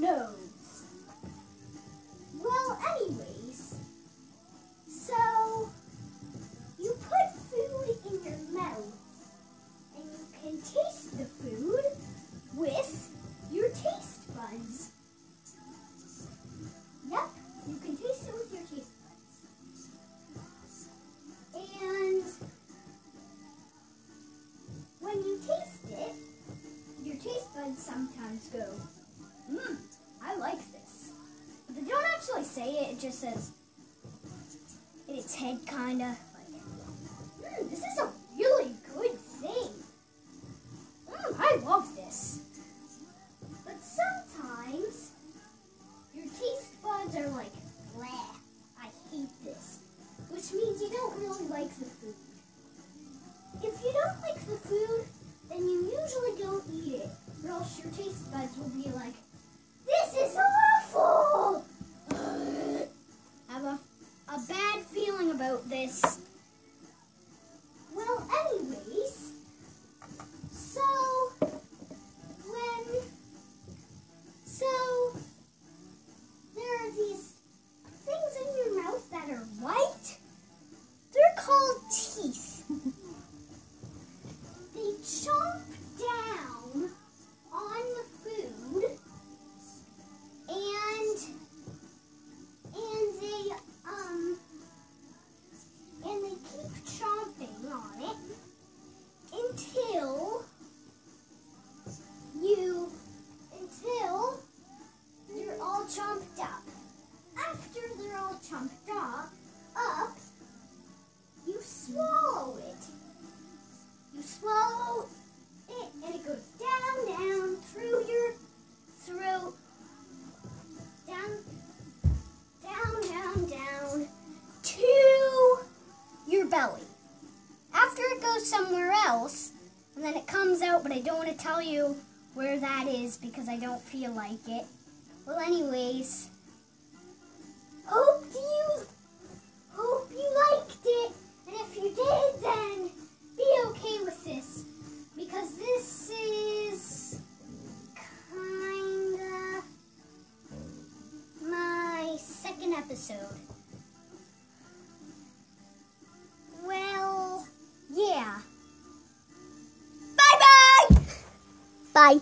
nose. Well, anyways, so you put food in your mouth and you can taste the food with your taste buds. Yep, you can taste it with your taste buds. And when you taste it, your taste buds sometimes go, mmm, I like this. But they don't actually say it, it just says in its head, kind of like, mmm, this is a really good thing. Mmm, I love this. But sometimes your taste buds are like, bleh, I hate this. Which means you don't really like the food. If you don't like the food, then you usually don't eat it, or else your taste buds will be like, this. Chomped up, up, you swallow it. You swallow it, and it goes down, down through your throat, down, down, down, down to your belly. After it goes somewhere else, and then it comes out, but I don't want to tell you where that is because I don't feel like it. Well, anyways, hope you hope you liked it, and if you did, then be okay with this because this is kinda my second episode. Well, yeah. Bye bye. Bye.